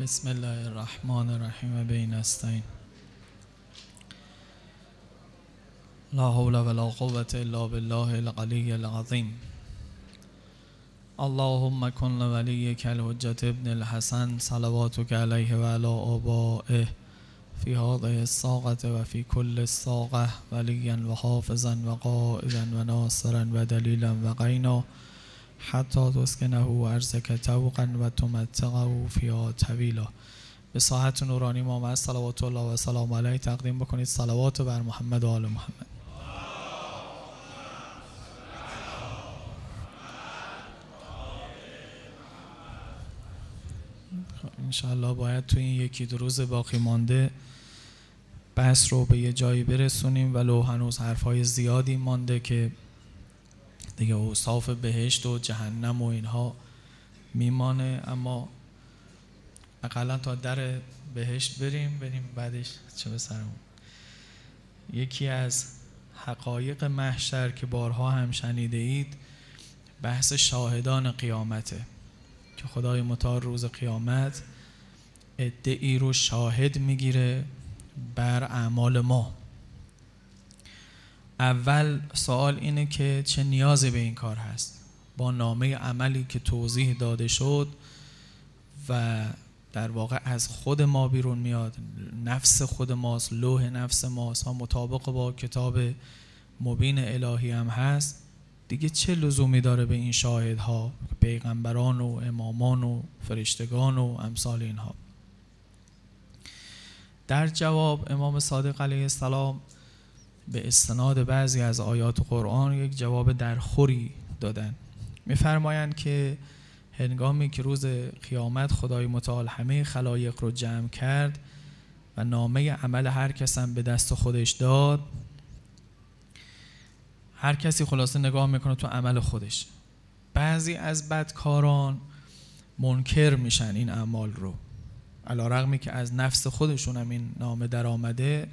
بسم الله الرحمن الرحیم بین استین لا حول ولا قوة الا بالله العلی العظیم اللهم کن لولیک الحجة ابن الحسن صلواتك علیه و علی آبائه فی هذه الساقة و فی کل الساقة ولیا و حافظا و قائدا و حتی تسکنه ارزک توقا و تمتقه فیها طویلا. به ساحت نورانی محمد صلوات الله و سلام علیه. تقدیم بکنید. صلوات بر محمد و آل محمد. انشاءالله باید تو این یکی دو روز باقی مانده بحث رو به یه جایی برسونیم ولو هنوز حرفهای زیادی مانده که دیگه اوصاف بهشت و جهنم و اینها میمانه اما اقلا تا در بهشت بریم بریم بعدش چه به سرمون. یکی از حقایق محشر که بارها هم شنیده اید بحث شاهدان قیامته. که خدای متعال روز قیامت ادعی رو شاهد می‌گیره بر اعمال ما. اول سوال اینه که چه نیازی به این کار هست؟ با نامه عملی که توضیح داده شد و در واقع از خود ما بیرون میاد نفس خود ماست لوح نفس ماست ها مطابق با کتاب مبین الهی هم هست. دیگه چه لزومی داره به این شاهدها پیغمبران و امامان و فرشتگان و امثال اینها؟ در جواب امام صادق علیه السلام به استناد بعضی از آیات قرآن یک جواب درخوری دادن. میفرمایند که هنگامی که روز قیامت خدای متعال همه خلایق رو جمع کرد و نامه عمل هر کسم به دست خودش داد هر کسی خلاصه نگاه می‌کنه تو عمل خودش. بعضی از بدکاران منکر میشن این اعمال رو. علا رقمی که از نفس خودشون هم این نامه در آمده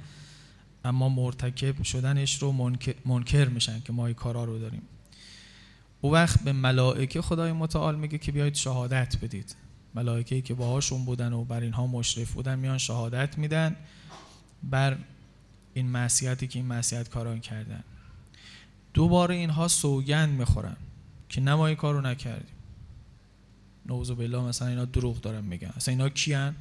اما مرتکب شدنش رو منکر میشن که ما این کارا رو داریم. او وقت به ملائکه خدای متعال میگه که بیایید شهادت بدید. ملائکه که باهاشون بودن و بر اینها مشرف بودن میان شهادت میدن بر این معصیتی که این معصیت کاران کردن. دوباره اینها سوگند می‌خورن که نمایی کارو نکردیم. نوزو بالله مثلا اینا دروغ دارن میگن. اصلا اینا کیان؟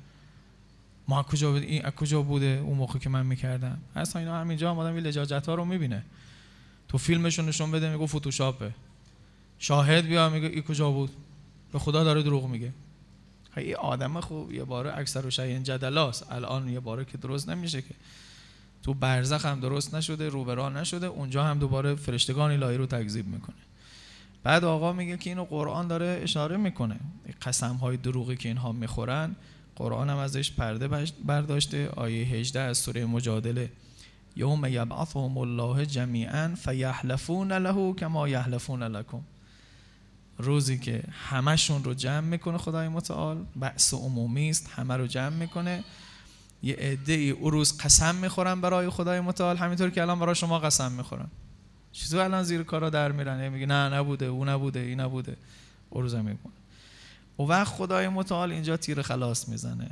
ما کجا بود این کجا بوده اون موقع که من می‌کردم؟ اصلا اینا همینجا هم آدم این لجاجت ها رو می‌بینه. تو فیلمشون نشون بده میگه فتوشاپه. شاهد بیا میگه این کجا بود؟ به خدا داره دروغ میگه. خیلی آدم خوب یه باره اکثر و شیء جدلاست. الان یه باره که درست نمیشه که. تو برزخ هم درست نشده روبرا نشده اونجا هم دوباره فرشتگان الهی رو تکذیب می‌کنه. بعد آقا میگه که اینو قرآن داره اشاره می‌کنه. قسم های دروغی که اینها می‌خورن قرآن هم ازش پرده برداشته آیه 18 از سوره مجادله. یوم یبعثهم الله جمیعا فیحلفون له کما یحلفون لکم. روزی که همشون رو جمع می‌کنه خدای متعال بعث عمومی است همه رو جمع می‌کنه. یه عده ای او روز قسم می‌خورن برای خدای متعال همینطور که الان برای شما قسم می‌خورن. چیزو الان زیر کارا در میرن میگه نه نبوده او نبوده این نبوده. او روز می‌کنه. او وقت خدای متعال اینجا تیر خلاص می‌زنه.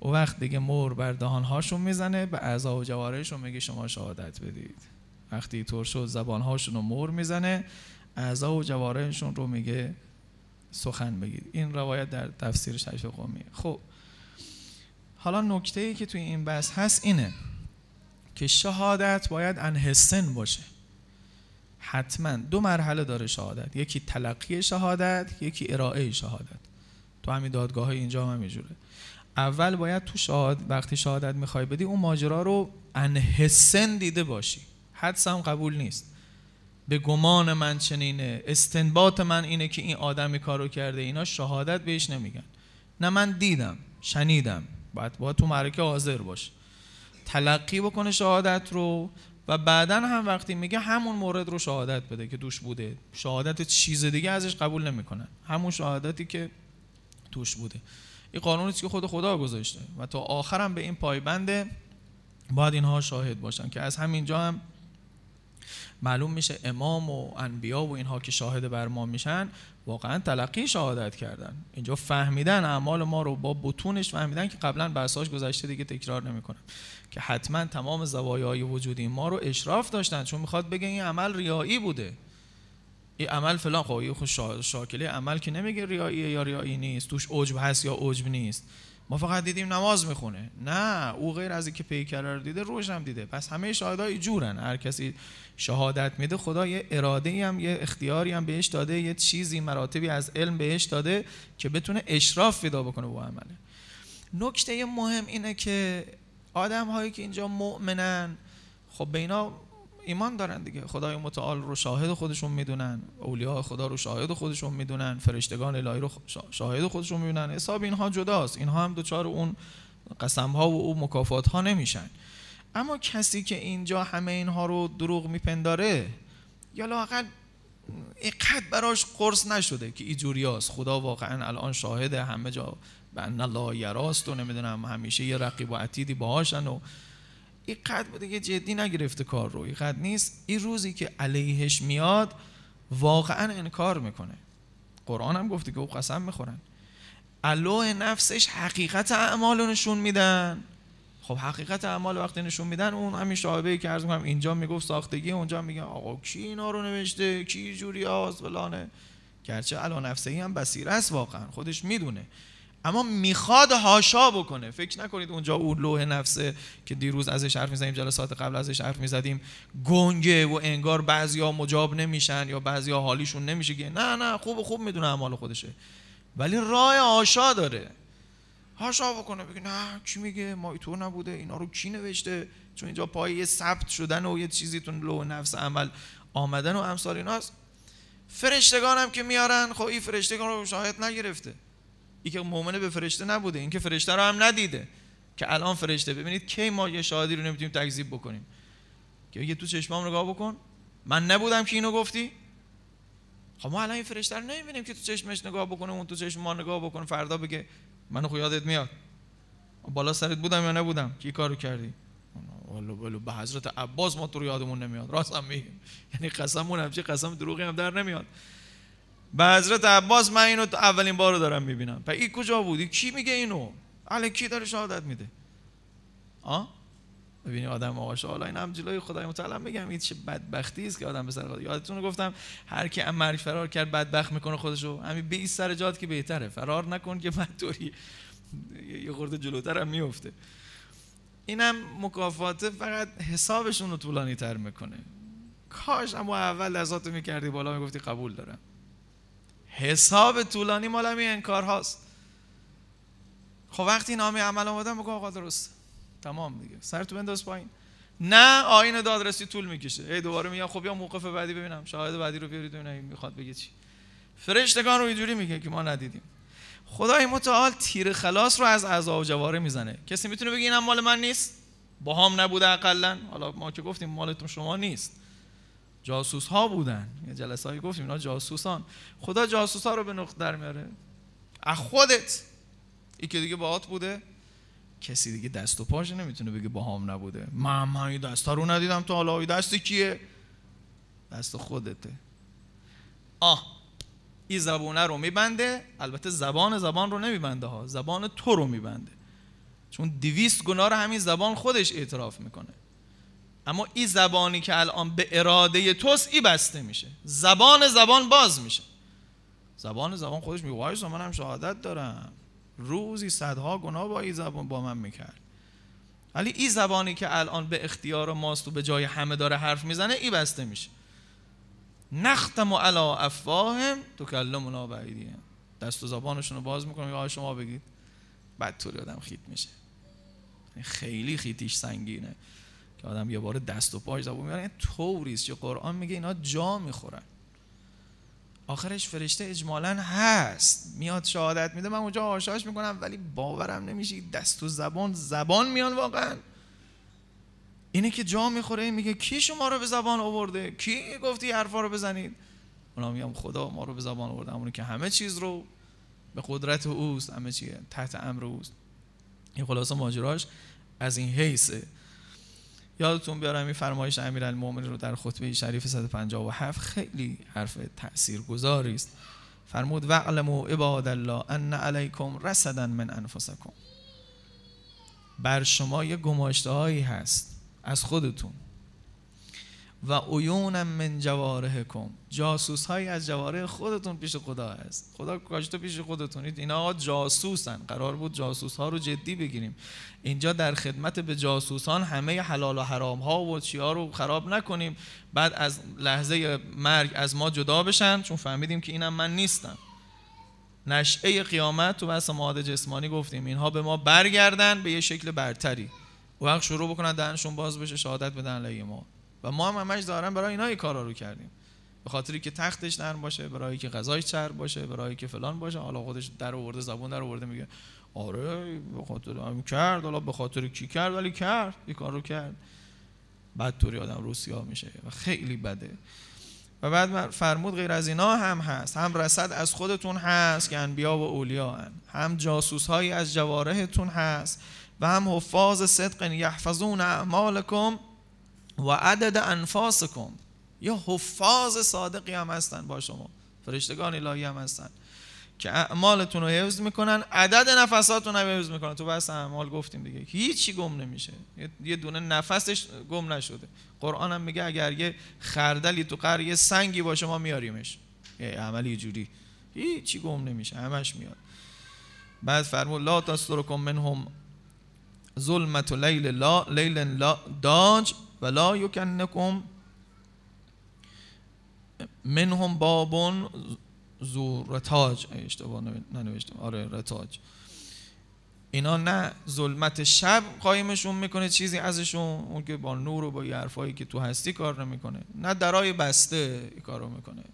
او وقت دیگه مور بر دهانهاشون می‌زنه به اعضا و جوارحشون میگه شما شهادت بدید. وقتی طور شد زبانهاشون رو مور می‌زنه اعضا و جوارحشون رو میگه سخن بگید. این روایت در تفسیر شریف قومی. خب حالا نکته ای که توی این بحث هست اینه که شهادت باید انحسن باشه. حتما دو مرحله داره شهادت. یکی تلقی شهادت یکی ارائه شهادت. تو همین دادگاه های اینجا هم همینجوره. اول باید تو شهاد وقتی شهادت می‌خوای بدی اون ماجرا رو انحسن دیده باشی. حدس هم قبول نیست. به گمان من چنینه استنباط من اینه که این آدمی کارو کرده اینا شهادت بهش نمیگن. نه من دیدم شنیدم. باید باید تو معرکه حاضر باش. تلقی بکنه شهادت رو و بعدا هم وقتی میگه همون مورد رو شهادت بده که دوش بوده. شهادت چیز دیگه ازش قبول نمی‌کنن همون شهادتی که توش بوده. این قانونی که خود خدا گذاشته و تا آخرم به این پایبنده باید اینها شاهد باشن که از همینجا هم معلوم میشه امام و انبیا و اینها که شاهد بر ما میشن واقعا تلقی شهادت کردن. اینجا فهمیدن اعمال ما رو با بتونش فهمیدن که قبلا بحثاش گذشته دیگه تکرار نمی‌کنم که حتما تمام زوایای وجودی ما رو اشراف داشتن. چون می‌خواد بگه این عمل ریایی بوده. این عمل فلان خب خود شاکله عمل که نمیگه ریایی یا ریایی نیست. توش عجب هست یا عجب نیست. ما فقط دیدیم نماز می‌خونه. نه او غیر از اینکه پیکره رو دیده روش هم دیده. پس همه شاهدای جورن. هر کسی شهادت میده خدا یه اراده هم یه اختیاری هم بهش داده یه چیزی مراتبی از علم بهش داده که بتونه اشراف پیدا بکنه با عمله. نکته مهم اینه که آدم هایی که اینجا مؤمنن خب به اینا ایمان دارن دیگه. خدای متعال رو شاهد خودشون می‌دونن. اولیاء خدا رو شاهد خودشون می‌دونن. فرشتگان الهی رو شاهد خودشون می‌دونن. حساب اینها جداست. اینها هم دوچار اون قسم ها و اون مکافات ها نمیشن. اما کسی که اینجا همه اینها رو دروغ میپنداره یا لاقل اینقدر براش قرص نشده که اینجوریاست خدا واقعا الان شاهده. همه جا به الله یراست و نمی‌دونم همیشه یه رقیب و عتیدی باهاشن و این قد دیگه جدی نگرفته کار رو این قد نیست. این روزی که علیهش میاد واقعا انکار می‌کنه. قرآن هم گفته که او قسم می‌خورن. علوه نفسش حقیقت اعمال نشون میدن. خب حقیقت اعمال وقتی نشون میدن اون همین شاهبه که عرض می‌کنم اینجا می‌گفت ساختگی اونجا میگه آقا کی اینا رو نوشته؟ کی جوری هاست فلانه؟ گرچه علا نفسه هم بسیره است واقعا خودش می‌دونه. اما می‌خواد هاشا بکنه. فکر نکنید اونجا اون لوح نفسه که دیروز ازش حرف می‌زدیم جلسات قبل ازش حرف می‌زدیم گنگه و انگار بعضیا مجاب نمیشن یا بعضیا حالیشون نمیشه که نه نه خوب خوب می‌دونه اعمال خودشه. ولی راه هاشا داره. هاشا بکنه بگه نه کی میگه؟ ما تو نبوده اینا رو کی نوشته؟ چون اینجا پای یه ثبت شدن و یه چیزیتون لوح نفس عمل آمدن و امثال ایناست. فرشتگان هم که میارن خب این فرشتگان رو شاهد نگرفته. ای که مؤمن به فرشته نبوده این که فرشته رو هم ندیده. که الان فرشته. ببینید کی ما یه شاهدی رو نمی‌تونیم تکذیب بکنیم. که یه تو چشمام نگاه بکن. من نبودم که اینو گفتی. خب ما الان این فرشته رو نمی‌بینیم که تو چشمش نگاه بکنه اون تو چشم ما نگاه بکنه. فردا بگه منو خو یادت میاد. بالا سرت بودم یا نبودم؟ کی کارو کردی؟ والله ولو به حضرت عباس ما تو رو یادمون نمیاد. راست هم میگیم یعنی قسممون هم چه قسم دروغی هم در نمیاد. به حضرت عباس من اینو اولین بار رو دارم می‌بینم. و این کجا بودی کی میگه اینو؟ علی کی داره شهادت میده؟ آه ببینی آدم آقا حالا این هم جلوی خدای متعال میگم این چه بدبختی است که آدم به سر یادتون گفتم هر کی مرگ فرار کرد بدبخت می‌کنه خودشو. همین به سر جات که بهتره. فرار نکن که من طوری یه خورده جلوتر هم میفته اینم مکافات فقط حسابشون رو طولانی تر می‌کنه. کاش اما اول لذات می‌کردی بالا می‌گفتی قبول دارم. حساب طولانی مال همین انکار هاست. خب وقتی نامه عمل آمدن بگو آقا درست. تمام دیگه. سر تو بنداز پایین. نه آین دادرسی طول می‌کشه. ای دوباره میگم خب یا موقف بعدی ببینم. شاهد بعدی رو بیارید ببینم می‌خواد بگه چی. فرشتگان رو اینجوری میگه که ما ندیدیم. خدای متعال تیر خلاص رو از اعضا و جواره می‌زنه. کسی می‌تونه بگه اینم مال من نیست؟ با هم نبوده اقلا. حالا ما که گفتیم مالتون شما نیست. جاسوس ها بودن. یه جلسه هایی گفتیم اینا جاسوسان. خدا جاسوس ها رو به نقط در میاره. از خودت. ای که دیگه باهات بوده. کسی دیگه دست و پاش نمی‌تونه بگه با هم نبوده. من من دست ها رو ندیدم تو حالا. دست کیه؟ دست خودته. آه. این زبونه رو میبنده. البته زبان زبان رو نمیبنده ها. زبان تو رو میبنده. چون دیویست گناه رو همین زبان خودش اعتراف می‌کنه. اما این زبانی که الان به اراده توست ای بسته میشه. زبان زبان باز میشه. زبان زبان خودش میگه وای من هم شهادت دارم. روزی صدها گناه با این زبان با من می‌کرد. ولی این زبانی که الان به اختیار ماست و به جای همه داره حرف می‌زنه ای بسته میشه. نختم علا افواهم تو کلمنا بعیدیم دست و زبانشون رو باز می‌کنه آقا شما بگید. بعد طوری آدم خیت میشه. خیلی خیتیش سنگینه. که آدم یه بار دست و پای زبون می‌بره. طوریست که قرآن میگه اینا جا می‌خورن. آخرش فرشته اجمالا هست. میاد شهادت میده. من اونجا آشاش می‌کنم ولی باورم نمیشه دست و زبان زبان میان واقعا. اینه که جا می‌خوره. میگه کی شما رو به زبان آورده؟ کی گفتی حرفا رو بزنید؟ اونا میگم خدا ما رو به زبان آورده. همونه که همه چیز رو به قدرت اوست. همه چی تحت امر اوست. این خلاصه ماجراش از این حیثه. یادتون بیارم این فرمایش امیرالمومنین رو در خطبه شریف 157 خیلی حرف تاثیرگذاری است. فرمود وعلموا عباد الله ان علیکم رصدا من انفسکم بر شما یه گماشته هایی هست از خودتون. و عیون من جوارحکم. جاسوس های از جواره خودتون پیش خدا هست. خدا کاشته پیش خودتونید اینا جاسوسن. قرار بود جاسوس ها رو جدی بگیریم. اینجا در خدمت به جاسوسان همه حلال و حرام ها و چی ها رو خراب نکنیم. بعد از لحظه مرگ از ما جدا بشن. چون فهمیدیم که اینم من نیستم. نشعه قیامت تو بحث مواد جسمانی گفتیم. اینها به ما برگردن به یه شکل برتری. وقت شروع بکنن دهنشون باز بشه شهادت بدن علیه ما. و ما هم همش دارن برای اینا این کارا رو کردیم. به خاطری که تختش نرم باشه برای که غذای چرب باشه برای که فلان باشه حالا خودش در آورده زبون در آورده میگه آره به خاطر هم کرد حالا به خاطر کی کرد؟ ولی کرد این کار رو کرد. بعد طوری آدم روسیا میشه و خیلی بده. و بعد فرمود غیر از اینا هم هست. هم رسد از خودتون هست که انبیا و اولیا هن. هم جاسوس هایی از جوارهتون هست. و هم حفاظ صدق یحفظون اعمالکم و عدد انفاسکم. یا حفاظ صادقی هم هستن با شما. فرشتگان الهی هم هستن. که اعمالتون رو حفظ می‌کنن عدد نفساتون رو حفظ می‌کنن. تو بحث اعمال گفتیم دیگه. هیچی گم نمیشه. یه دونه نفسش گم نشده. قرآن هم میگه اگر یه خردلی تو قر یه سنگی باشه ما میاریمش. یه عملی جوری. هیچی گم نمیشه. همش میاد. بعد فرمود لا تسترکم منهم ظلمت لیل لا لیل لا داج ولا یکنکم منهم بابون زو رتاج. اشتباه ننوشتم. آره رتاج. اینا نه ظلمت شب قایمشون می‌کنه چیزی ازشون اون که با نور و با حرفایی که تو هستی کار نمی‌کنه. نه درای بسته کارو می‌کنه.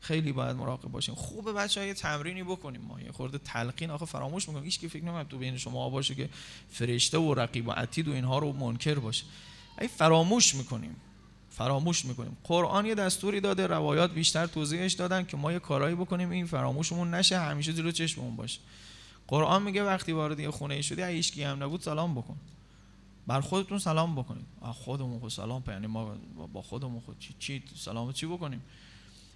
خیلی باید مراقب باشیم. خوبه بچه های تمرینی بکنیم ما. یه خورده تلقین آخه فراموش می‌کنیم هیچ که فکر نمی‌کنه تو بین شما باشه که فرشته و رقیب و عتید و اینها رو منکر باشه. ای فراموش می‌کنیم. فراموش می‌کنیم. قرآن یه دستوری داده روایات بیشتر توضیحش دادن که ما یه کارایی بکنیم این فراموشمون نشه همیشه جلو چشممون باشه. قرآن میگه وقتی وارد یه خونه شدی هیچ هم نبود سلام بکن. بر خودتون سلام بکنید. خودمون خود سلام یعنی ما با خودمون خود چی, چی سلام چی بکنیم؟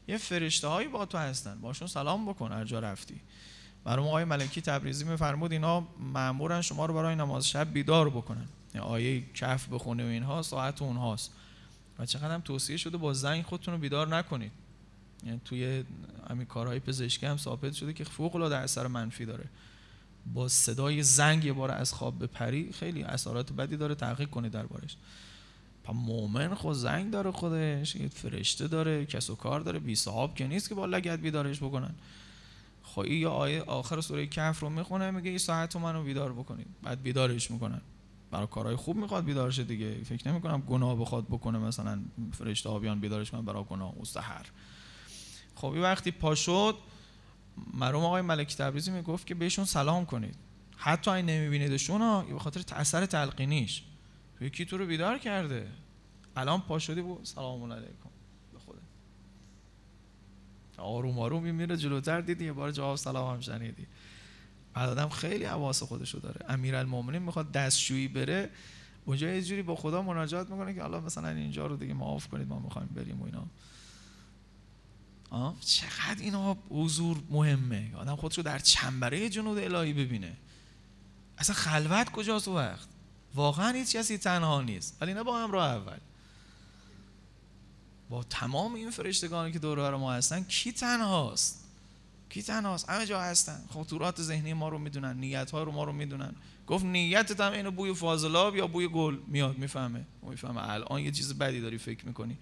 یه فرشته هایی با تو هستن. باشون سلام بکن هر جا رفتی. برای آقای ملکی تبریزی میفرمود اینا مامورن شما رو برای نماز شب بیدار بکنن. آیه کف بخونه و اینها ساعت اونهاست. و چقدر هم توصیه شده با زنگ خودتون رو بیدار نکنید. یعنی توی همین کارهای پزشکی هم ثابت شده که فوق العاده اثر منفی داره. با صدای زنگ یه بار از خواب به پری خیلی اثرات بدی داره تحقیق کنید دربارش. پا مومن خود زنگ داره خودش یه فرشته داره کس و کار داره بی صاحب که نیست که با لگت بیدارش بکنن. خب یه آیه آخر سوره کهف رو می‌خونه میگه این ساعت منو بیدار بکنید. بعد بیدارش می‌کنن. برای کارهای خوب می‌خواد بیدار شه دیگه. فکر نمی کنم گناه بخواد بکنه مثلا فرشته آبیان بیدارش من برای گناه مستحر خب وقتی پا شد مرحوم آقای ملکی تبریزی می‌گفت که بهشون سلام کنید. حتی این نمیبینیدشون ها به خاطر اثر تلقینیش. یکی تو رو بیدار کرده. الان پا شدی بود سلام علیکم. به خود آروم آروم میره جلوتر دیدی یه بار جواب سلام هم شنیدی. آدم خیلی حواس خودشو داره. امیرالمومنین می‌خواد دستشویی بره. اونجا یه جوری با خدا مناجات می‌کنه که الله مثلا اینجا رو دیگه معاف کنید ما می‌خوایم بریم و اینا. آه؟ چقدر اینا حضور مهمه. آدم خودشو در چنبره جنود الهی ببینه. اصلا خلوت کجاست وقت؟ واقعا هیچ کسی تنها نیست. ولی نه با همراه اول. با تمام این فرشتگانی که دور ما هستن کی تنهاست؟ کی تنهاست؟ همه جا هستن. خطورات ذهنی ما رو می‌دونن نیت ها رو ما رو می‌دونن. گفت نیتت هم اینو بوی فاضلاب یا بوی گل؟ میاد می‌فهمه. می‌فهمه. الان یه چیز بدی داری فکر می‌کنی.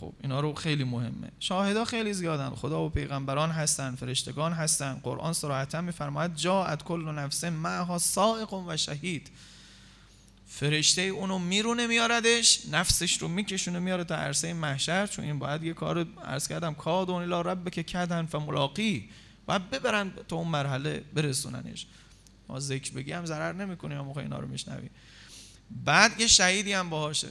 خب اینا رو خیلی مهمه. شاهدا خیلی زیادن. خدا و پیغمبران هستن فرشتگان هستن. قرآن صراحتا میفرماید جاءت کل نفس معها سائق و شهید. فرشته اونو میرونه میاردش نفسش رو میکشونه میاره تا عرصه محشر. چون این باید یه کار عرض کردم کادون الی رب که کدن فملاقی. باید ببرن تا اون مرحله برسوننش. ما ذکر بگیم ضرر نمی‌کنیم موقع اینا رو میشنویم. بعد یه شهیدی هم باهاشه.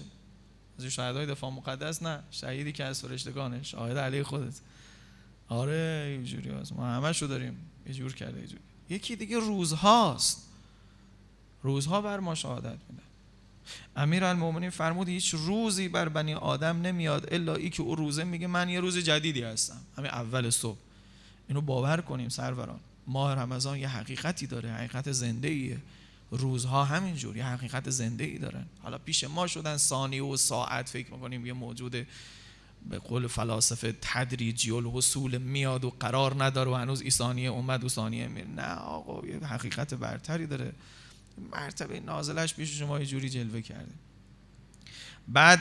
از شهدای دفاع مقدس نه شهیدی که از فرشتگانه شاهد علی خودت. آره اینجوری هست. ما همش رو داریم. یه جور کرده یه جور. یکی دیگه روزهاست. روزها بر ما شهادت میدن امیر المومنین فرمود هیچ روزی بر بنی آدم نمیاد الا ای که او روزه میگه من یه روز جدیدی هستم. همین اول صبح. اینو باور کنیم سروران. ماه رمضان یه حقیقتی داره حقیقت زنده ایه روزها همینجور یه حقیقت زنده ای دارن. حالا پیش ما شدن ثانیه و ساعت فکر می‌کنیم یه موجود به قول فلاسفه تدریجی الحصول میاد و قرار نداره و هنوز ایسانیه اومد و ثانیه میره. نه آقا یه حقیقت برتری داره. مرتبه نازلش پیش شما یه جوری جلوه کرده بعد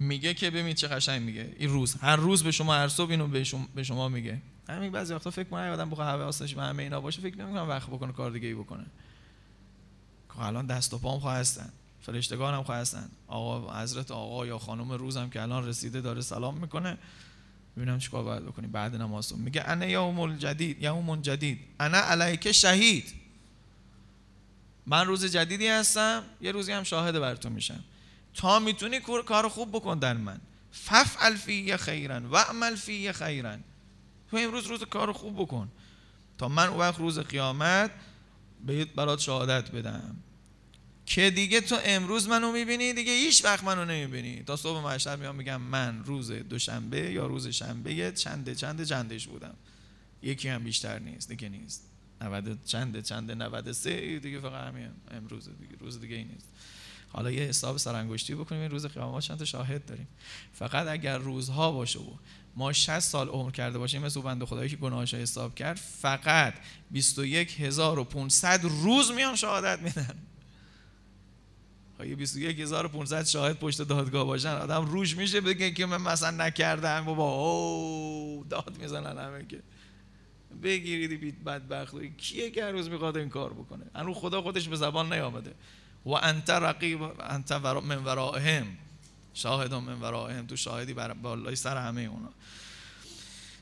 میگه که ببینید چه قشنگ میگه. این روز هر روز به شما هر صبح اینو به شما, میگه. همین بعضی وقتا فکر کنه آدم بخواد حواسش به همه اینا باشه فکر نمی‌کنم وقت بکنه کار دیگه ای بکنه. که الان دست و پام هستن. فرشتگان هم هستن. آقا حضرت آقا یا خانم روزم که الان رسیده داره سلام می‌کنه. ببینم چیکار باید بکنیم بعد نماز میگه انا یوم الجدید یوم جدید. انا علیک شهید. من روز جدیدی هستم یه روزی هم شاهد بر تو میشم. تا می‌تونی کار خوب بکن در من. ففعل فی خیرا و عمل فی خیرا تو امروز روز کار خوب بکن. تا من اون وقت روز قیامت برات شهادت بدم. که دیگه تو امروز منو می‌بینی دیگه هیچ وقت منو نمی‌بینی. تا صبح محشر میام میگم من روز دوشنبه یا روز شنبه چنده چنده جندش بودم. یکی هم بیشتر نیست دیگه نیست. 90 چنده چنده 93 دیگه فقط همین امروز دیگه روز دیگه ای نیست. حالا یه حساب سرانگشتی بکنیم این روز قیامت چند تا شاهد داریم. فقط اگر روزها باشه و ما 60 سال عمر کرده باشیم مثل بنده خدایی که گناهش حساب کرد فقط 21500 روز میان شهادت میدن. یه 21500 شاهد پشت دادگاه باشن آدم روش میشه بگه که من مثلا نکردم بابا او داد می‌زنن همه که. بگیرید بیت بدبخت. کیه که هر روز می‌خواد این کار بکنه؟ انو خدا خودش به زبان نیامده. و انت رقیب انت من ورائهم. شاهد من ورائهم تو شاهدی بر بالای سر همه اونا.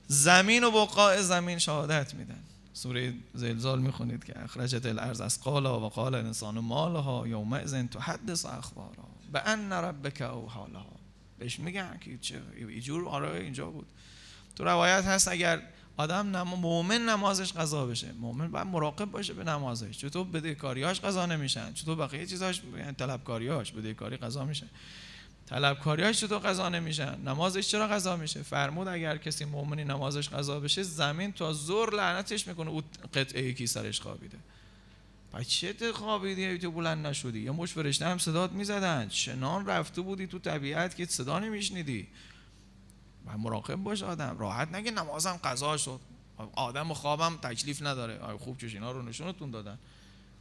زمین و بقاع زمین شهادت میدن. سوره زلزال می‌خونید که اخرجت الارض از قالا و قال الانسان مالها یومئذ تحدث اخبارها به ان ربک او حالها. بهش میگن که چه ایجور آره اینجا بود. تو روایت هست اگر آدم نم... مؤمن نمازش قضا بشه. مؤمن باید مراقب باشه به نمازش. چطور بدهکاریاش قضا نمیشن؟ چطور بقیه چیزاش یعنی طلبکاریاش بدهکاری قضا میشه؟ طلبکاریاش چطور قضا نمیشن. نمازش چرا قضا میشه؟ فرمود اگر کسی مؤمنی نمازش قضا بشه زمین تا زور لعنتش می‌کنه. او قطعه کی سرش خوابیده. چه خوابیدی؟ تو بلند نشدی. یا مش فرشته هم صدات می‌زدن. چنان رفته بودی تو طبیعت که صدا نمیشنیدی. و مراقب باش آدم. راحت نگه نمازم قضا شد. آدم خوابم تکلیف نداره. خوب چش اینا رو نشونتون دادن.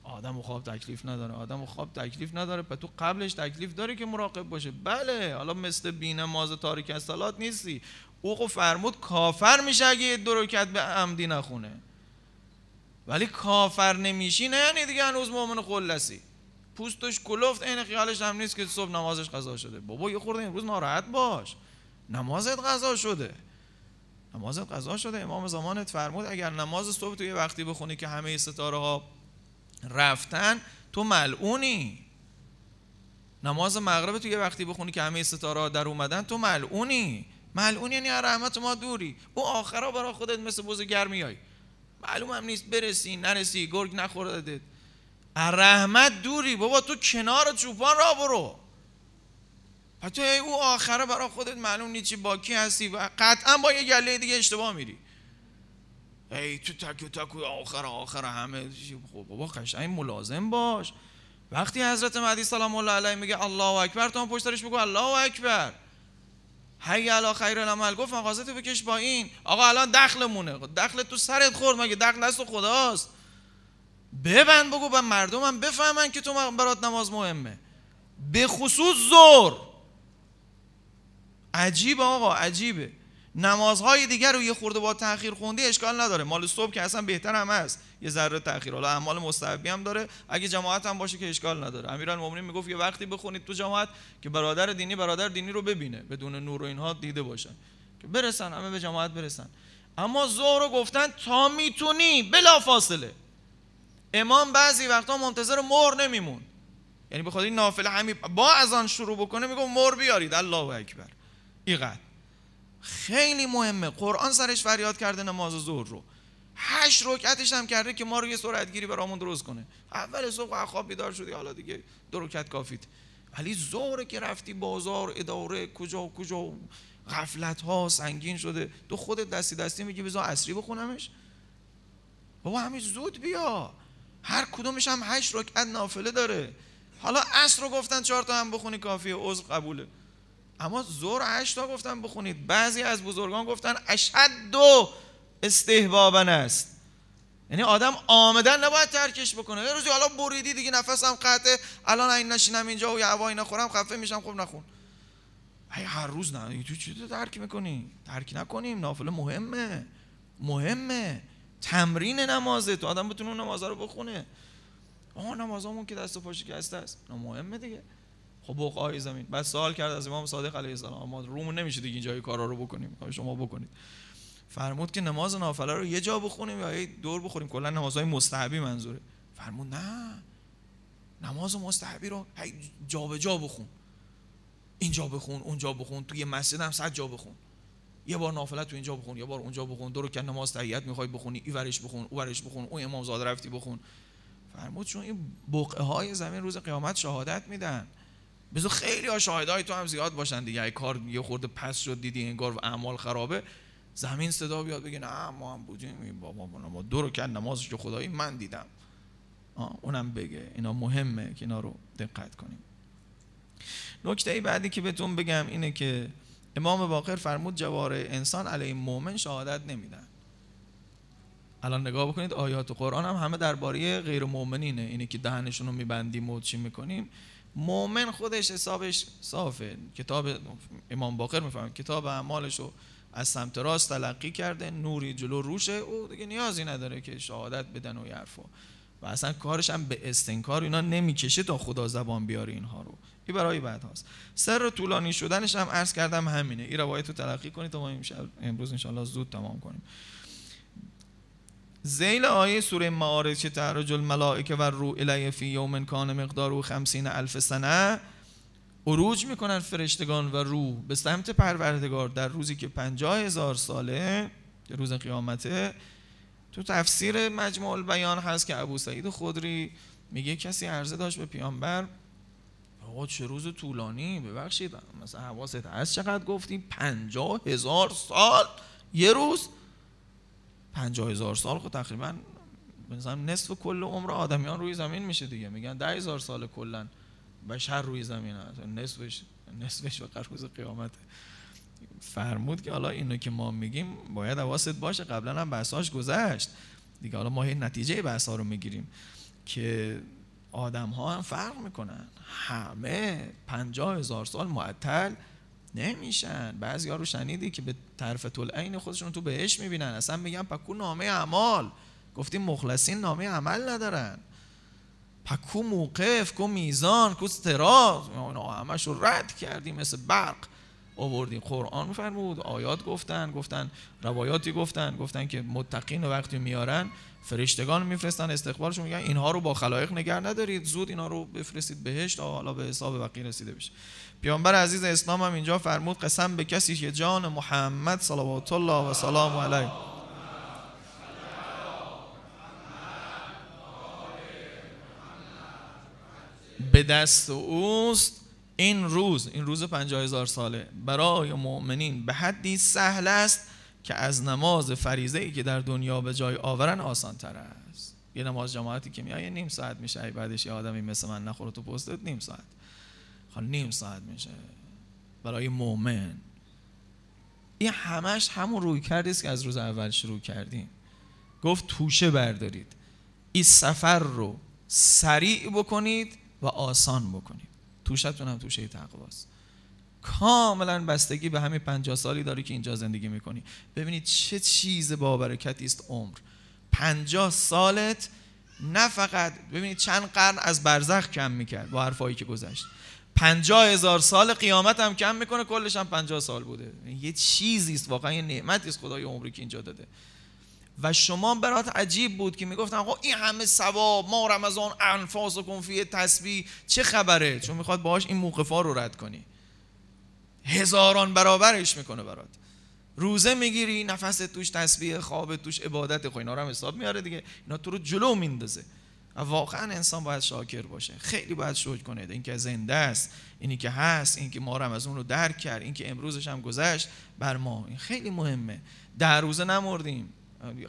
آدم و خواب تکلیف نداره. آدم و خواب تکلیف نداره. پس تو قبلش تکلیف داره که مراقب باشه. بله حالا مثل بینماز تاریک اصالات نیستی. او فرمود کافر میشه اگه یه درکت به عمدی نخونه. ولی کافر نمیشی نه یعنی دیگه هنوز مؤمن خلصی. پوستش کلفت این خیالش هم نیست که صبح نمازش قضا شده. بابا یه خورده امروز ناراحت باش. نمازت قضا شده. نمازت قضا شده. امام زمانت فرمود اگر نماز صبح تو یه وقتی بخونی که همه ستاره ها رفتن تو ملعونی. نماز مغرب تو یه وقتی بخونی که همه ستاره در اومدن تو ملعونی. ملعون یعنی رحمت ما دوری. او آخرا برای خودت مثل بوز گرمیای معلوم هم نیست برسی نرسی گرگ نخوردت. رحمت دوری بابا تو کنار چوپان را برو. تو او آخره برای خودت معلوم نیست چی باکی هستی و قطعا با یه گله دیگه اشتباه میری. ای تو تک تک آخر آخر همه خب بابا قشنگ ملازم باش. وقتی حضرت مهدی سلام الله علیه میگه الله اکبر تو هم پشترش بگو الله اکبر. هی علا خیر العمل. گفت مغازه بکش با این آقا الان دخلمونه. دخل تو سرت خورد مگه؟ دخل دست خداست. ببند بگو به مردمم بفهمن که تو برات نماز مهمه. به خصوص زور. عجیب آقا عجیبه. نمازهای دیگر رو یه خورده با تاخیر خوندی اشکال نداره. مال صبح که اصلا بهتر هم هست. یه ذره تاخیر حالا اعمال مستحبی هم داره. اگه جماعت هم باشه که اشکال نداره. امیرالمومنین می‌گفت یه وقتی بخونید تو جماعت که برادر دینی برادر دینی رو ببینه. بدون نور و اینها دیده باشن که برسن همه به جماعت برسن. اما ظهر رو گفتن تا می‌تونی بلا فاصله. امام بعضی وقتا منتظر مهر نمیمون. یعنی بخواد این نافله همین با از آن شروع بکنه میگه مهر بیارید. الله اکبر. اینقدر. خیلی مهمه. قرآن سرش فریاد کرده نماز ظهر رو. هشت رکعتش هم کرده که ما رو یه سرعت گیری برامون درست کنه. اول صبح خواب بیدار شدی حالا دیگه دو رکعت کافیت. ولی زوره که رفتی بازار اداره کجا کجا غفلت ها سنگین شده. تو خودت دستی دستی میگی بذار اصری بخونمش؟ بابا همین زود بیا. هر کدومش هم هشت رکعت نافله داره. حالا عصر رو گفتن چهار تا هم بخونی کافیه. عذر قبوله. اما زور هشت تا گفتن بخونید. بعضی از بزرگان گفتن اشد دو استحبابن است. یعنی آدم آمدن نباید ترکش بکنه. یه روزی حالا بریدی دیگه نفسم قطعه. الان این نشینم اینجا و یه هوایی نخورم خفه میشم خب نخون. ای هر روز نه. تو چی ترک می‌کنی؟ ترک نکنیم. نافله مهمه. مهمه. تمرین نمازه. تو آدم بتونه نمازه رو بخونه. آه نمازامون که دست و پا شکسته است. مهمه دیگه. خب بقای زمین. بعد سوال کرد از امام صادق علیه السلام. ما رومون نمیشه دیگه اینجای کارا رو بکنیم. شما بکنید. فرمود که نماز نافله رو یه جا بخونیم یا یه دور بخوریم. کلا نمازهای مستحبی منظوره. فرمود نه. نماز مستحبی رو جا به جا بخون. اینجا بخون اونجا بخون. توی مسجد هم صد جا بخون. یه بار نافله تو اینجا بخون یه بار اونجا بخون. دو که نماز تهیت می‌خوای بخونی ای ورش بخون او ورش بخون اون امام زاده رفتی بخون. فرمود چون این بقعه های زمین روز قیامت شهادت میدن. بذار خیلی ها تو هم زیاد باشن دیگه. ای کار یه خورده پس شد دیدی انگار اعمال خرابه زمین صدا بیاد بگه نه ما هم بودیم. بابا ما دو رو کرد نمازش که خدایی من دیدم. اونم بگه. اینا مهمه که اینا رو دقت کنیم. نکته بعدی که بهتون بگم اینه که امام باقر فرمود جوار انسان علیه مؤمن شهادت نمیدن. الان نگاه بکنید آیات قرآن هم همه درباره غیر مؤمنینه. اینه که دهنشون رو میبندیم و چی می‌کنیم. مؤمن خودش حسابش صافه. کتاب امام باقر می‌فهمه. کتاب اعمالش رو از سمت راست تلقی کرده نوری جلو روشه. او دیگه نیازی نداره که شهادت بدن و حرفا. و اصلا کارش هم به استنکار اینا نمی‌کشه تا خدا زبان بیاره اینها رو. این برای بعد هاست. سر طولانی شدنش هم عرض کردم همینه. این روایت رو تلقی کنید تا ما امروز انشاءالله زود تمام کنیم. زیل آیه سوره معارج که تعرج الملائکه و رو الیه فی یوم کان مقدار و خمسین الف سنه عروج می‌کنن فرشتگان و روح به سمت پروردگار در روزی که پنجاه هزار ساله روز قیامته. تو تفسیر مجموع البیان هست که ابو سعید خدری میگه کسی عرضه داشت به پیامبر آقا چه روز طولانی؟ ببخشید مثلا حواست هست چقدر گفتیم؟ پنجاه هزار سال یه روز؟ پنجاه هزار سال خود تقریبا مثلا نصف کل عمر آدمیان روی زمین میشه دیگه. میگن ده هزار سال کلا بشر روی زمین هست. نصفش نصفش به روز قیامت. فرمود که حالا اینو که ما میگیم باید حواست باشه قبلا هم بحثاش گذشت. دیگه حالا ما این نتیجه بحث ها رو می‌گیریم که آدم ها هم فرق می‌کنن. همه پنجاه هزار سال معطل نمیشن. بعضی ها رو شنیدی که به طرف عین خودشون تو بهش می‌بینن. اصلا میگن پکو نامه اعمال. گفتیم مخلصین نامه عمل ندارن. پکو موقف کو میزان کو اونا همش رو رد کردیم مثل برق آوردیم. قرآن فرمود آیات گفتن گفتن روایاتی گفتن گفتن که متقین وقتی میارن فرشتگان میفرستن استقبالشون میگن اینها رو با خلایق نگر ندارید. زود اینها رو بفرستید بهشت حالا به حساب بقیه رسیده بشه. پیامبر عزیز اسلام هم اینجا فرمود قسم به کسی که جان محمد صلوات الله و سلام علیه. به دست اوست این روز این روز پنجاه هزار ساله. برای مؤمنین به حدی سهل است که از نماز فریزه ای که در دنیا به جای آورن آسان تر است. یه نماز جماعتی که میایه نیم ساعت میشه. ای بعدش یه آدمی مثل من نخوره تو پستت نیم ساعت. خب نیم ساعت میشه برای مؤمن این همش همون روی کردیست که از روز اول شروع کردیم. گفت توشه بردارید. این سفر رو سریع بکنید و آسان بکنید. توشتون هم توشه تقواست کاملا بستگی به همین پنجاه سالی داری که اینجا زندگی می‌کنی. ببینید چه چیز بابرکتی است عمر. پنجاه سالت نه فقط ببینید چند قرن از برزخ کم می‌کرد با حرفایی که گذشت. پنجاه هزار سال قیامت هم کم می‌کنه کلش هم پنجاه سال بوده. یه چیزی است واقعا یه نعمتی است خدای عمری که اینجا داده. و شما برات عجیب بود که می‌گفتن آقا این همه ثواب ما رمضان انفاس و کنفیه تسبیح چه خبره؟ چون می‌خواد باهاش این موقفا رو رد کنی. هزاران برابرش می‌کنه برات. روزه می‌گیری نفس توش تسبیح خواب توش عبادت خو اینا رو هم حساب میاره دیگه. اینا تو رو جلو میندازه. و واقعا انسان باید شاکر باشه. خیلی باید شکر کنه. اینکه زنده است اینی که هست اینکه ما رمضان رو درک کرد اینکه امروزش هم گذشت بر ما. این خیلی مهمه. در روزه نمردیم.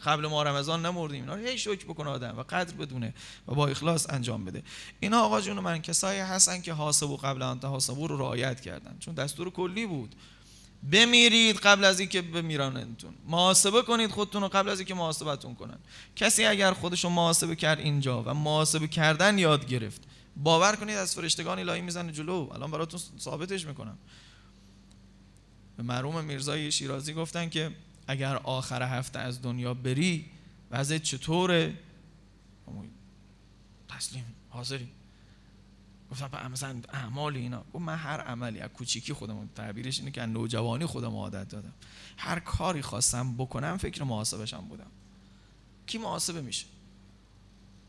قبل ما رمضان نمردیم. اینا هی شکر بکنه آدم و قدر بدونه و با اخلاص انجام بده. اینا آقا جون من کسایی هستن که حاسبو قبل ان حاسبو رو رعایت کردن. چون دستور کلی بود. بمیرید قبل از اینکه بمیرانتون. محاسبه کنید خودتون رو قبل از اینکه محاسبتون کنن. کسی اگر خودش رو محاسبه کرد اینجا و محاسبه کردن یاد گرفت باور کنید از فرشتگان الهی می‌زنه جلو. الان براتون ثابتش می‌کنم. به مرحوم میرزای شیرازی گفتن که اگر آخر هفته از دنیا بری وضع چطوره؟ تسلیم. حاضری گفتم مثلا اعمال اینا. گفت من هر عملی از کوچیکی خودم تعبیرش اینه که از نوجوانی خودم عادت دادم. هر کاری خواستم بکنم فکر محاسبشم بودم. کی محاسبه میشه؟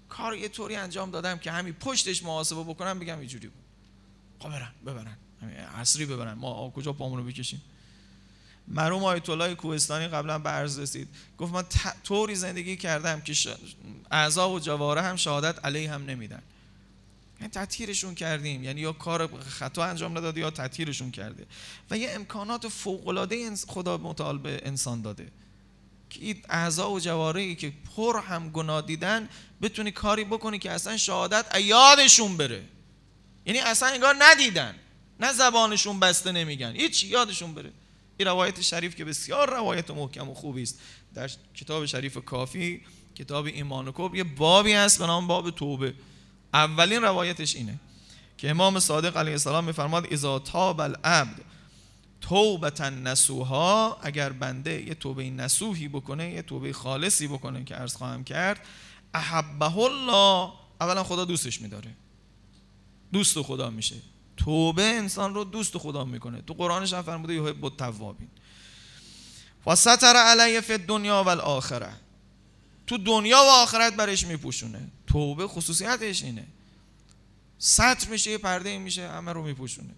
کار یه طوری انجام دادم که همین پشتش محاسبه بکنم بگم اینجوری بود. خب برن ببرن. عصری ببرن. ما کجا پامونو بکشیم؟ مرحوم آیت الله کوهستانی قبلا به عرض رسید. گفت من طوری زندگی کردم که اعضا و جواره هم شهادت علیه هم نمیدن. یعنی تطهیرشون کردیم. یعنی یا کار خطا انجام نداده یا تطهیرشون کرده. و یه امکانات فوق العاده خدا متعال به انسان داده. که اعضا و جواره که پر هم گناه دیدن بتونی کاری بکنی که اصلا شهادت یادشون بره. یعنی اصلا انگار ندیدن. نه زبانشون بسته نمیگن. هیچ یادشون بره. این روایت شریف که بسیار روایت محکم و خوبی است. در کتاب شریف کافی کتاب ایمان و کب یه بابی هست به نام باب توبه. اولین روایتش اینه که امام صادق علیه السلام میفرماد اذا تاب العبد توبتا نسوها اگر بنده یه توبه نسوحی بکنه یه توبه خالصی بکنه که عرض خواهم کرد احبه الله. اولا خدا دوستش میداره. دوست خدا میشه. توبه انسان رو دوست خدا می‌کنه. تو قرآنش هم فرموده یحب التوابین. و ستر علیه فی دنیا و الاخره تو دنیا و آخرت برش میپوشونه. توبه خصوصیتش اینه. سطر میشه یه پرده میشه همه رو میپوشونه.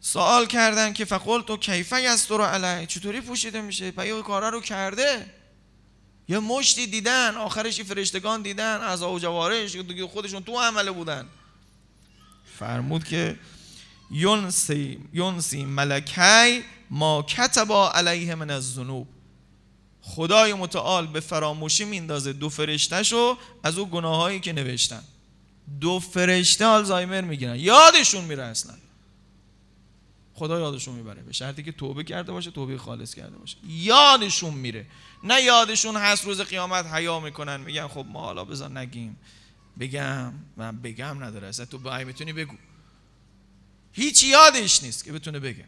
سوال کردن که فقل تو کیفه است رو علیه؟ چطوری پوشیده میشه؟ پای کارا رو کرده. یه مشتی دیدن آخرش فرشتگان دیدن از و جوارش خودشون تو عمله بودن. فرمود که یونسی یونسی ملکی ما کتبا علیه من از ذنوب خدای متعال به فراموشی میندازه دو فرشتهشو از او گناهایی که نوشتن. دو فرشته آلزایمر می‌گیرن. یادشون میره اصلا. خدا یادشون می‌بره. به شرطی که توبه کرده باشه توبه خالص کرده باشه. یادشون میره. نه یادشون هست روز قیامت حیا می‌کنن. میگن خب ما حالا بذار نگیم. بگم. من بگم نداره. اصلا تو بایی می‌تونی بگو. هیچ یادش نیست که بتونه بگه.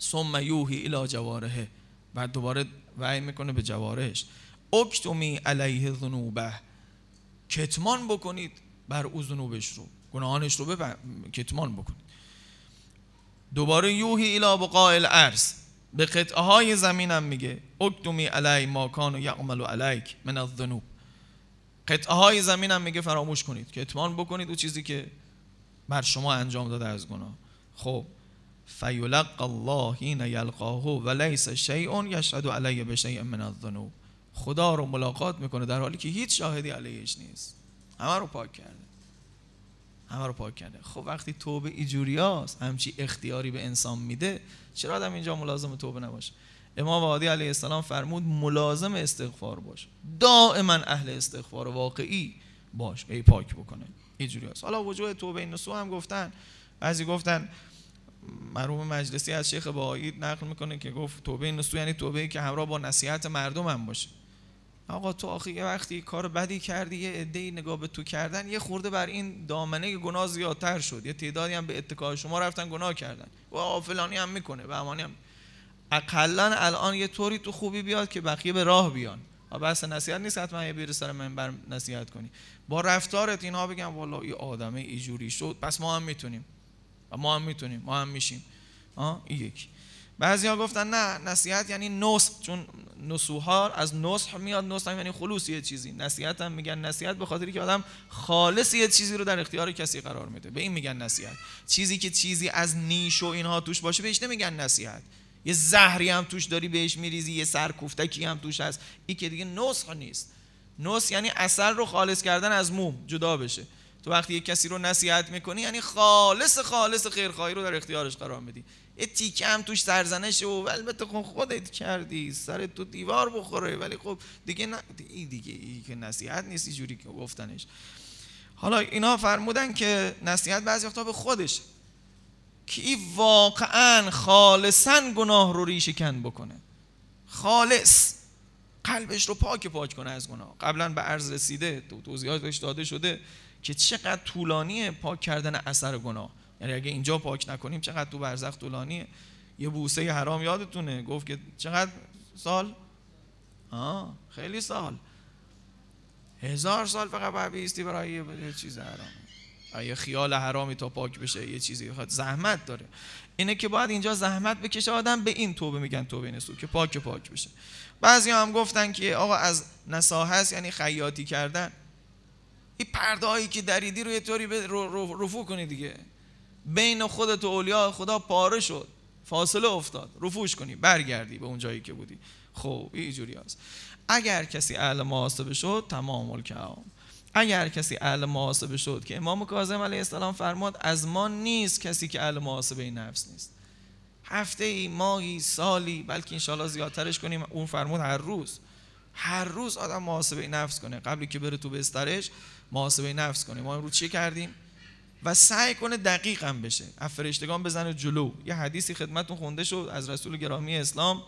ثم یوهی الی جوارهه بعد دوباره وعی می‌کنه به جوارهش اکتمی علیه ذنوبه. کتمان بکنید بر او ذنوبش رو گناهانش رو ببر... کتمان بکنید. دوباره یوهی الی بقاء الارض. به قطعه های زمینم میگه اکتمی علی ما کان یعمل علیک من الذنوب. قطعه های زمین هم میگه فراموش کنید. که اتمان بکنید او چیزی که بر شما انجام داده از گناه. خب فیلق الله حین یلقاه و لیس شیء یشهد علیه بشیء من الذنوب. خدا رو ملاقات می‌کنه در حالی که هیچ شاهدی علیهش نیست. همه رو پاک کرده. همه رو پاک کرده. خب وقتی توبه ایجوریاست همچی اختیاری به انسان میده چرا آدم اینجا ملازم توبه نباشه؟ امام وادی علیه السلام فرمود ملازم استغفار باش. دائما اهل استغفار واقعی باش. ای پاک بکنه. اینجوری هست. حالا وجوه توبه نسو هم گفتن. بعضی گفتن مرحوم مجلسی از شیخ بهایی نقل می‌کنه که گفت توبه نسو یعنی توبه که همراه با نصیحت مردم هم باشه. آقا تو آخه یه وقتی کار بدی کردی یه عده نگاه به تو کردن یه خورده بر این دامنه گناه زیادتر شد. یه تعدادی هم به اتکای شما رفتن گناه کردن. و فلانی هم می‌کنه و امانی هم. اقلا الان یه طوری تو خوبی بیاد که بقیه به راه بیان. بحث نصیحت نیست حتما یه بیر سر منبر نصیحت کنی. با رفتارت اینها بگم والا این آدمه ایجوری شد. پس ما هم می‌تونیم. و ما هم می‌تونیم ما هم میشیم. آه این یکی. بعضی ها گفتن نه نصیحت یعنی نصح چون نصوها از نصح میاد نصح یعنی خلوص یه چیزی. نصیحت هم میگن نصیحت به خاطری که آدم خالص یه چیزی رو در اختیار کسی قرار میده. به این میگن نصیحت. چیزی که چیزی از نیش و اینها توش باشه بهش نمیگن نصیحت. یه زهری هم توش داری بهش میریزی یه سرکوفتکی هم توش هست. این که دیگه نسخ نیست. نس یعنی اثر رو خالص کردن از موم جدا بشه. تو وقتی یک کسی رو نصیحت می‌کنی یعنی خالص خالص خیرخواهی رو در اختیارش قرار میدی. یه تیکه هم توش سرزنش و البته خب خودت کردی سر تو دیوار بخوره. ولی خب دیگه نه دیگه ای که نصیحت نیست جوری که گفتنش. حالا اینا فرمودن که نصیحت بعضی وقتا به خودش. که این واقعا خالصا گناه رو ریشه کن بکنه. خالص. قلبش رو پاک پاک کنه از گناه. قبلا به عرض رسیده تو توضیحاتش داده شده. که چقدر طولانیه پاک کردن اثر گناه. یعنی اگه اینجا پاک نکنیم چقدر تو برزخ طولانیه. یه بوسه حرام یادتونه. گفت که چقدر سال؟ آه خیلی سال. هزار سال فقط باید بیستی برای یه چیز حرام. یه خیال حرامی تا پاک بشه یه چیزی خواهد زحمت داره. اینه که باید اینجا زحمت بکشه آدم به این توبه میگن توبه نسو که پاک پاک بشه. بعضی هم گفتن که آقا از نساهست یعنی خیاطی کردن این پرده هایی که دریدی رو یه طوری رفو کنی دیگه. بین خودت و اولیاء خدا پاره شد. فاصله افتاد. رفوش کنی. برگردی به اون جایی که بودی. خب اینجوری هست. اگر کسی اهل محاسبه شد تمام الکلام اگر کسی اهل محاسبه شد که امام کاظم علیه السلام فرماد از ما نیست کسی که اهل محاسبه نفس نیست. هفته ای ماهی سالی بلکه انشالله زیادترش کنیم. اون فرمود هر روز. هر روز آدم محاسبه نفس کنه. قبلی که بره تو بسترش محاسبه نفس کنه ما امروز چی کردیم؟ و سعی کنه دقیق هم بشه. از فرشتگان بزنه جلو. یه حدیثی خدمتون خونده شد از رسول گرامی اسلام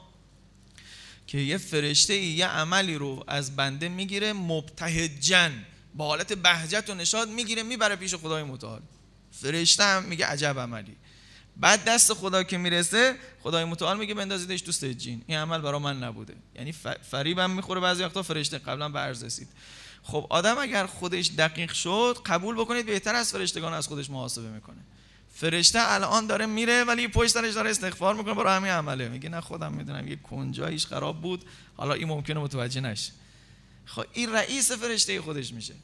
که یه فرشته ای یه عملی رو از بنده می‌گیره مبتهجن با حالت بهجت و نشاد می‌گیره می‌بره پیش خدای متعال. فرشته هم میگه عجب عملی. بعد دست خدا که می‌رسه خدای متعال میگه بندازیدش تو سجین. این عمل برا من نبوده. یعنی فریبم می‌خوره بعضی وقتا فرشته قبلا به عرض رسید. خب آدم اگر خودش دقیق شد قبول بکنید بهتر از فرشتگان از خودش محاسبه می‌کنه. فرشته الان داره میره ولی پشت سرش داره استغفار می‌کنه برای همین عمله. میگه نه خودم می‌دونم یه کنجایش خراب بود. حالا این ممکنه متوجه نشه. خب این رئیس فرشته خودش میشه.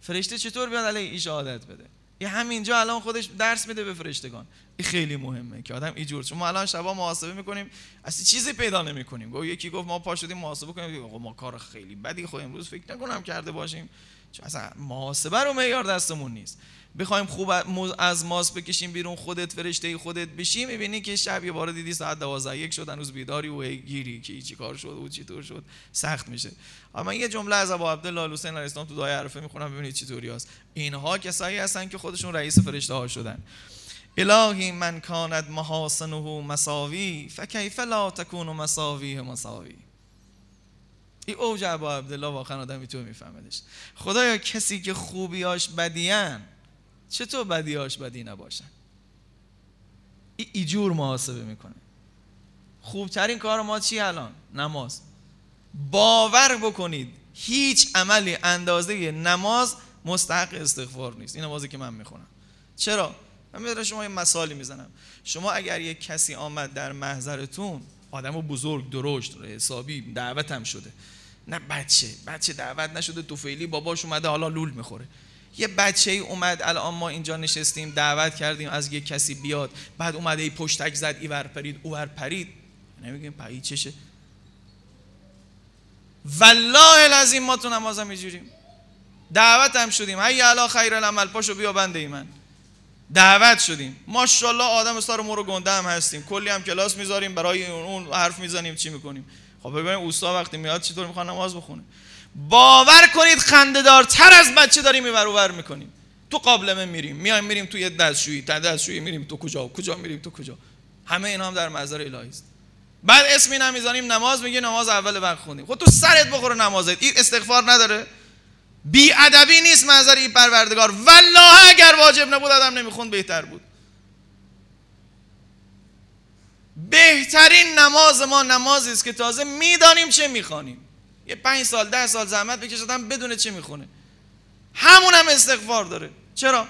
فرشته چطور بیاد علیه ای شهادت بده؟ یه همینجا الان خودش درس میده به فرشتگان. این خیلی مهمه که آدم اینجور چون ما الان شبا محاسبه می‌کنیم اصلا چیزی پیدا نمی‌کنیم. گفت یکی گفت ما پا شدیم محاسبه کنیم. ما کار خیلی بدی خود امروز فکر نکنم کرده باشیم. چون اصلا محاسبه رو معیار دستمون نیست. بخوایم خوب از ماس بکشیم بیرون خودت فرشته خودت بشی می‌بینی که شب یه بار دیدی ساعت 12 یک شد هنوز بیداری و گیری که چی کار شد و چطور شد. سخت میشه. اما یه جمله از ابو عبدالله حسین علیه السلام تو دعای عرفه می‌خونم ببینید چطوری هست. اینها کسایی هستن که خودشون رئیس فرشته ها شدن. الهی من کاند محاسنه مساوی فکیف لا تکون مساوی مساوی. این اوج ابو عبدالله واقعا آدم می‌تونه میفهمدش. خدایا کسی که خوبیاش بدیان چطور بدیاش بدی نباشن ای ایجور محاسبه می‌کنه. خوبترین کار ما چی الان؟ نماز. باور بکنید هیچ عملی اندازه نماز مستحق استغفار نیست. این نمازی که من می‌خونم. چرا؟ من می‌دونم شما یه مثالی می‌زنم. شما اگر یک کسی آمد در محضرتون آدم بزرگ درشت حسابی دعوت هم شده. نه بچه بچه دعوت نشده تو فعلی باباش اومده حالا لول می‌خوره. یه بچه ای اومد الان ما اینجا نشستیم دعوت کردیم از یه کسی بیاد. بعد اومده ای پشتک زد ور پرید ور پرید. نمیگیم پرید چشه. والله العظیم ما تو نمازم میجوریم دعوت هم شدیم. هی علا خیر العمل پاشو بیا بنده ای من. دعوت شدیم. ماشاءالله آدم سار مورو گنده هم هستیم. کلی هم کلاس می‌ذاریم برای اون حرف می‌زنیم چی می‌کنیم؟ خب ببینیم اوستا وقتی میاد چطور می‌خواد نماز بخونه. باور کنید خندهدارتر از بچه داریم میبر ور می‌کنیم. تو قابلمه میریم. میایم میریم توی دستشویی. تا دستشویی میریم. تو کجا؟ کجا میریم؟ تو کجا؟ همه اینا هم در منظر الهی است. بعد اسمی نمی‌ذاریم. نماز میگه نماز اول وقت خوندیم. خود خب تو سرت بخوره نمازت. این استغفار نداره. بی ادبی نیست منظر این پروردگار. والله اگر واجب نبود آدم نمی‌خوند. بهتر بود. بهترین نماز ما نمازی است که تازه می‌دانیم چه می‌خوانیم. یه پنج سال ده سال زحمت بکشه آدم بدونه چه می‌خونه. همون هم استغفار داره. چرا؟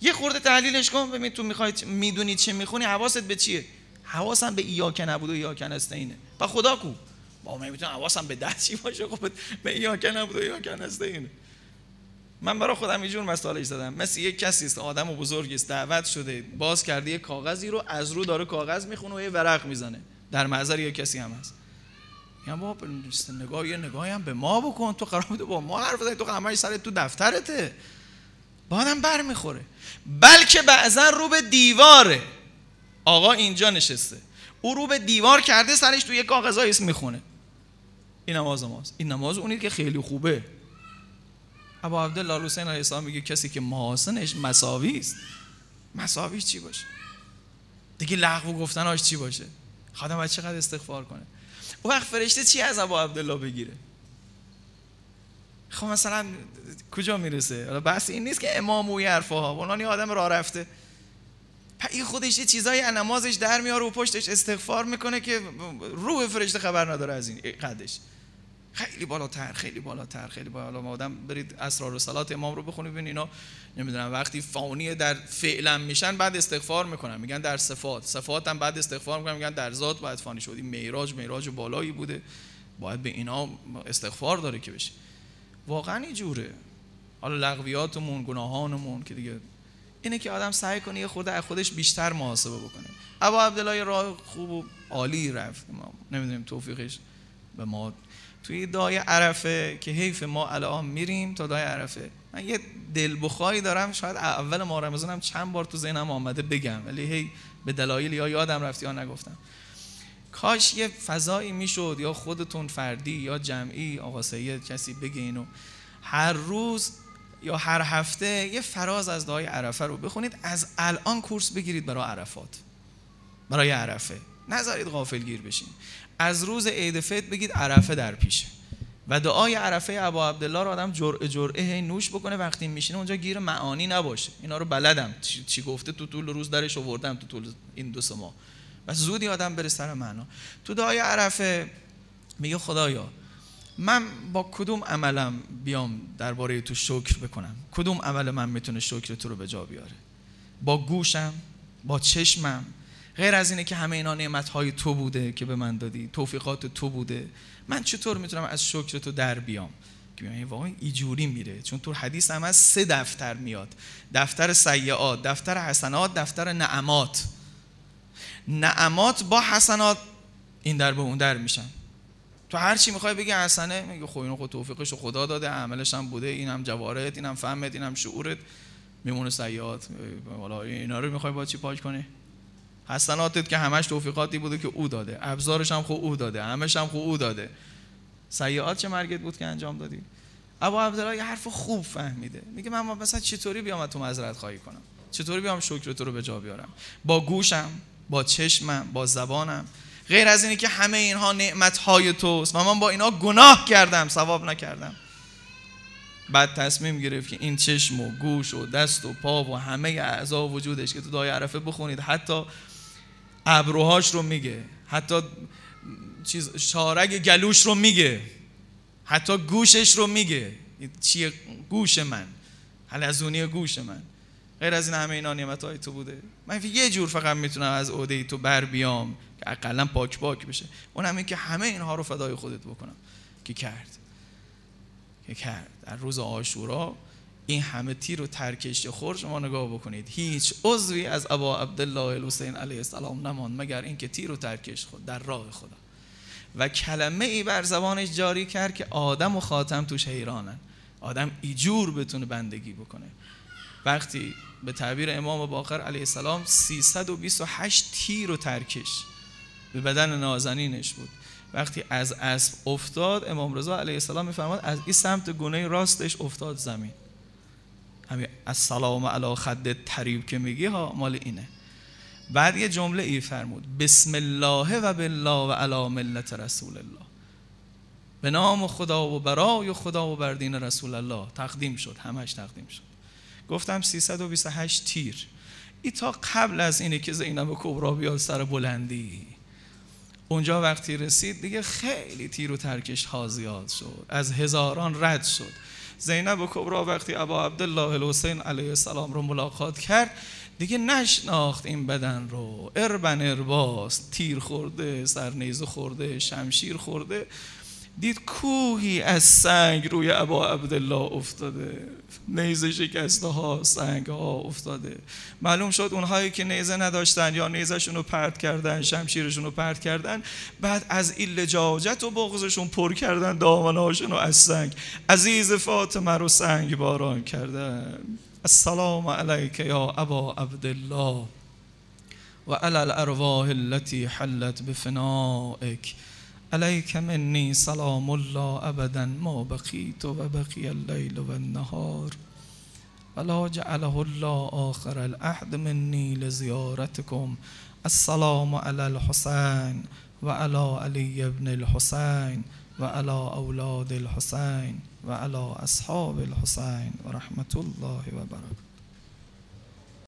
یه خورده تحلیلش کن ببین تو می‌خوای می‌دونی چه می‌خونی حواست به چیه؟ حواسم به ایاک نبود و ایاک نستعینه و خدا کو؟ با من می‌تونم حواسم به دستی باشه خب به ایاک نبود و ایاک نستعینه من برای خودم یه جور مثالش زدم. مثل یک کسی است آدم و بزرگی است دعوت شده باز کرده یه کاغذی رو از رو داره کاغذ می‌خونه و یه ورق می‌زنه. در معذر یه کسی هم هست. میگم بابا نگاه یه نگاهی هم به ما بکن. تو قرار بوده با ما حرف بزنی. تو همش سر تو دفترته. بعدم بر می‌خوره بلکه بعضا رو به دیواره. آقا اینجا نشسته. او رو به دیوار کرده سرش تو یه کاغذای اسم می‌خونه. این نماز ماست. این نماز اونی که خیلی خوبه. ابا عبدالله حسین علیه السلام میگه کسی که محاسنش مساوی است. مساویش چی باشه؟ دیگه لغو گفتناش چی باشه؟ خدا باید چقدر استغفار کنه؟ وقت فرشته چی از ابا عبدالله بگیره؟ خب مثلا کجا می‌رسه؟ حالا بحث این نیست که امام و حرفا ها آدم راه رفته. این خودش یه چیزایی نمازش در میاره و پشتش استغفار می‌کنه که روح فرشته خبر نداره از این قدش. خیلی بالاتر خیلی بالاتر خیلی بالا آدم برید اسرار و صلات امام رو بخونید ببین اینا نمی‌دونم وقتی فانی در فعلا میشن بعد استغفار می‌کنن. میگن در صفات. صفات هم بعد استغفار می‌کنن میگن در ذات باید فانی شدی معراج معراج بالایی بوده. باید به اینا استغفار داره که بشه. واقعا جوره. حالا لغویاتمون گناهانمون که دیگه اینه که آدم سعی کنه یه خود خودش بیشتر محاسبه بکنه. ابا عبدالله راه خوب و عالی رفت. ما نمی‌دونیم توفیقش به ما توی دای عرفه که حیف ما الان میریم تا دای عرفه. من یه دل بخوایی دارم شاید اول ما رمضانم چند بار تو ذهنم آمده بگم ولی هی به دلایل یا یادم رفتی یا نگفتم. کاش یه فضایی می‌شد یا خودتون فردی یا جمعی آقا سید کسی بگه اینو. هر روز یا هر هفته یه فراز از دعای عرفه رو بخونید از الان کورس بگیرید برای عرفات. برای عرفه. نذارید غافل گیر بشین. از روز عید فطر بگید عرفه در پیشه. و دعای عرفه ابا عبدالله رو آدم جرعه جرعه نوش بکنه وقتی میشینه اونجا گیر معانی نباشه. اینا رو بلدم. چی گفته تو طول روز درش آوردم تو طول این دو سه ماه. و زودی آدم بره سر معنا. تو دعای عرفه میگه خدایا من با کدوم عملم بیام درباره تو شکر بکنم؟ کدوم عمل من می‌تونه شکر تو رو به جا بیاره؟ با گوشم؟ با چشمم؟ غیر از اینه که همه اینا نعمت های تو بوده که به من دادی توفیقات تو بوده. من چطور می‌تونم از شکر تو در بیام؟ که این واقعا ایجوری میره. چون تو حدیث هم از سه دفتر میاد. دفتر سیعات دفتر حسنات دفتر نعمات. نعمات با حسنات این در به اون در میشن. تو هر چی می‌خوای بگی حسنه میگه خب اینو خود توفیقش خدا داده عملش هم بوده اینم جوارت اینم فهمت اینم شعورت. میمونه سیئات والا اینا رو می‌خوای با چی پاک کنی؟ حسناتت که همش توفیقاتی بوده که او داده. ابزارش هم خوب او داده. همش هم خوب او داده. سیئات چه مرگت بود که انجام دادی؟ ابو عبدالله یه حرف خوب فهمیده. میگه من مثلا چطوری بیام تو معذرت خواهی کنم؟ چطوری بیام شکر تو رو به جا بیارم؟ با گوشم با چشمم با زبانم. غیر از اینه که همه اینها نعمت های توست و من با اینا گناه کردم ثواب نکردم. بعد تصمیم گرفت که این چشم و گوش و دست و پا و همه اعضا وجودش که تو دای عرفه بخونید حتی ابروهاش رو میگه. حتی چیز شارگ گلوش رو میگه. حتی گوشش رو میگه. چیه گوش من؟ حلزونی گوش من. غیر از این همه اینا نعمت های تو بوده. من یه جور فقط می‌تونم از عهده تو بر بیام که اقلا پاک پاک بشه. اون همین که همه اینها رو فدای خودت بکنم. که کرد. که کرد. در روز آشورا این همه تیر و ترکش خور شما نگاه بکنید. هیچ عضوی از ابا عبدالله الحسین علیه السلام نمان مگر اینکه تیر و ترکش خود در راه خدا. و کلمه ای بر زبانش جاری کرد که آدم و خاتم توش حیرانن. آدم ایجور بتونه بندگی بکنه. وقتی به تعبیر امام باقر علیه السلام 328 تیر و ترکش به بدن نازنینش بود. وقتی از اسب افتاد امام رضا علیه السلام میفرماد از این سمت گونه راستش افتاد زمین. همین السلام علی خد تریب که میگی ها مال اینه. بعد یه جمله ای فرمود بسم الله و بالله و علی ملت رسول الله. به نام خدا و برای خدا و بر دین رسول الله تقدیم شد همش تقدیم شد. گفتم 328 تیر. ای تا قبل از اینه که زینب کبرا بیاد سر بلندی. اونجا وقتی رسید دیگه خیلی تیر و ترکش ها زیاد شد از هزاران رد شد. زینب کبرا وقتی ابا عبدالله الحسین علیه السلام رو ملاقات کرد دیگه نشناخت این بدن رو. اربن ارباس تیر خورده سرنیزه خورده شمشیر خورده. دید کوهی از سنگ روی ابا عبدالله افتاده. نیزه شکسته ها سنگ ها افتاده. معلوم شد اونهایی که نیزه نداشتن یا نیزشون رو پرت کردن شمشیرشون رو پرت کردن بعد از این لجاجت و بغضشون پر کردن دامنهاشون رو از سنگ. عزیز فاطمه رو سنگ باران کردن. السلام علیک یا ابا عبدالله و علی الارواح التي حلت بفنائك عليك مني سلام الله ابدا ما بقيت و الليل و النهار. ولا جعله الله آخر العهد مني لزيارتكم السلام على الحسين وعلى علي بن الحسين وعلى أولاد الحسين وعلى أصحاب الحسين ورحمة الله وبركاته